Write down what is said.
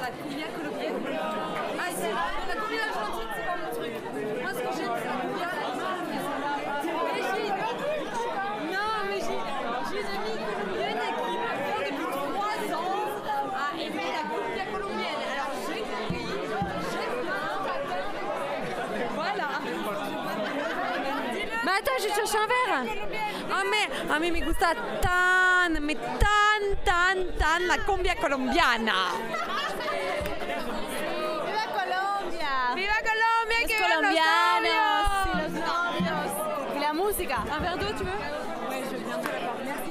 la cumbia colombienne. Ah, c'est la cumbia argentine, c'est pas mon truc. Moi, ce que j'aime, c'est la cumbia Mais j'ai. Non, mais j'ai j'ai des amis qui depuis 3 ans à aimer la cumbia colombienne. Alors, j'ai compris. Voilà. Mais attends, je cherche un verre. Ah, mais a mí me gusta tan, mais tan, tan, tan la cumbia colombiana. música. Un verre d'eau, tu veux? Ouais, je viens de la Merci.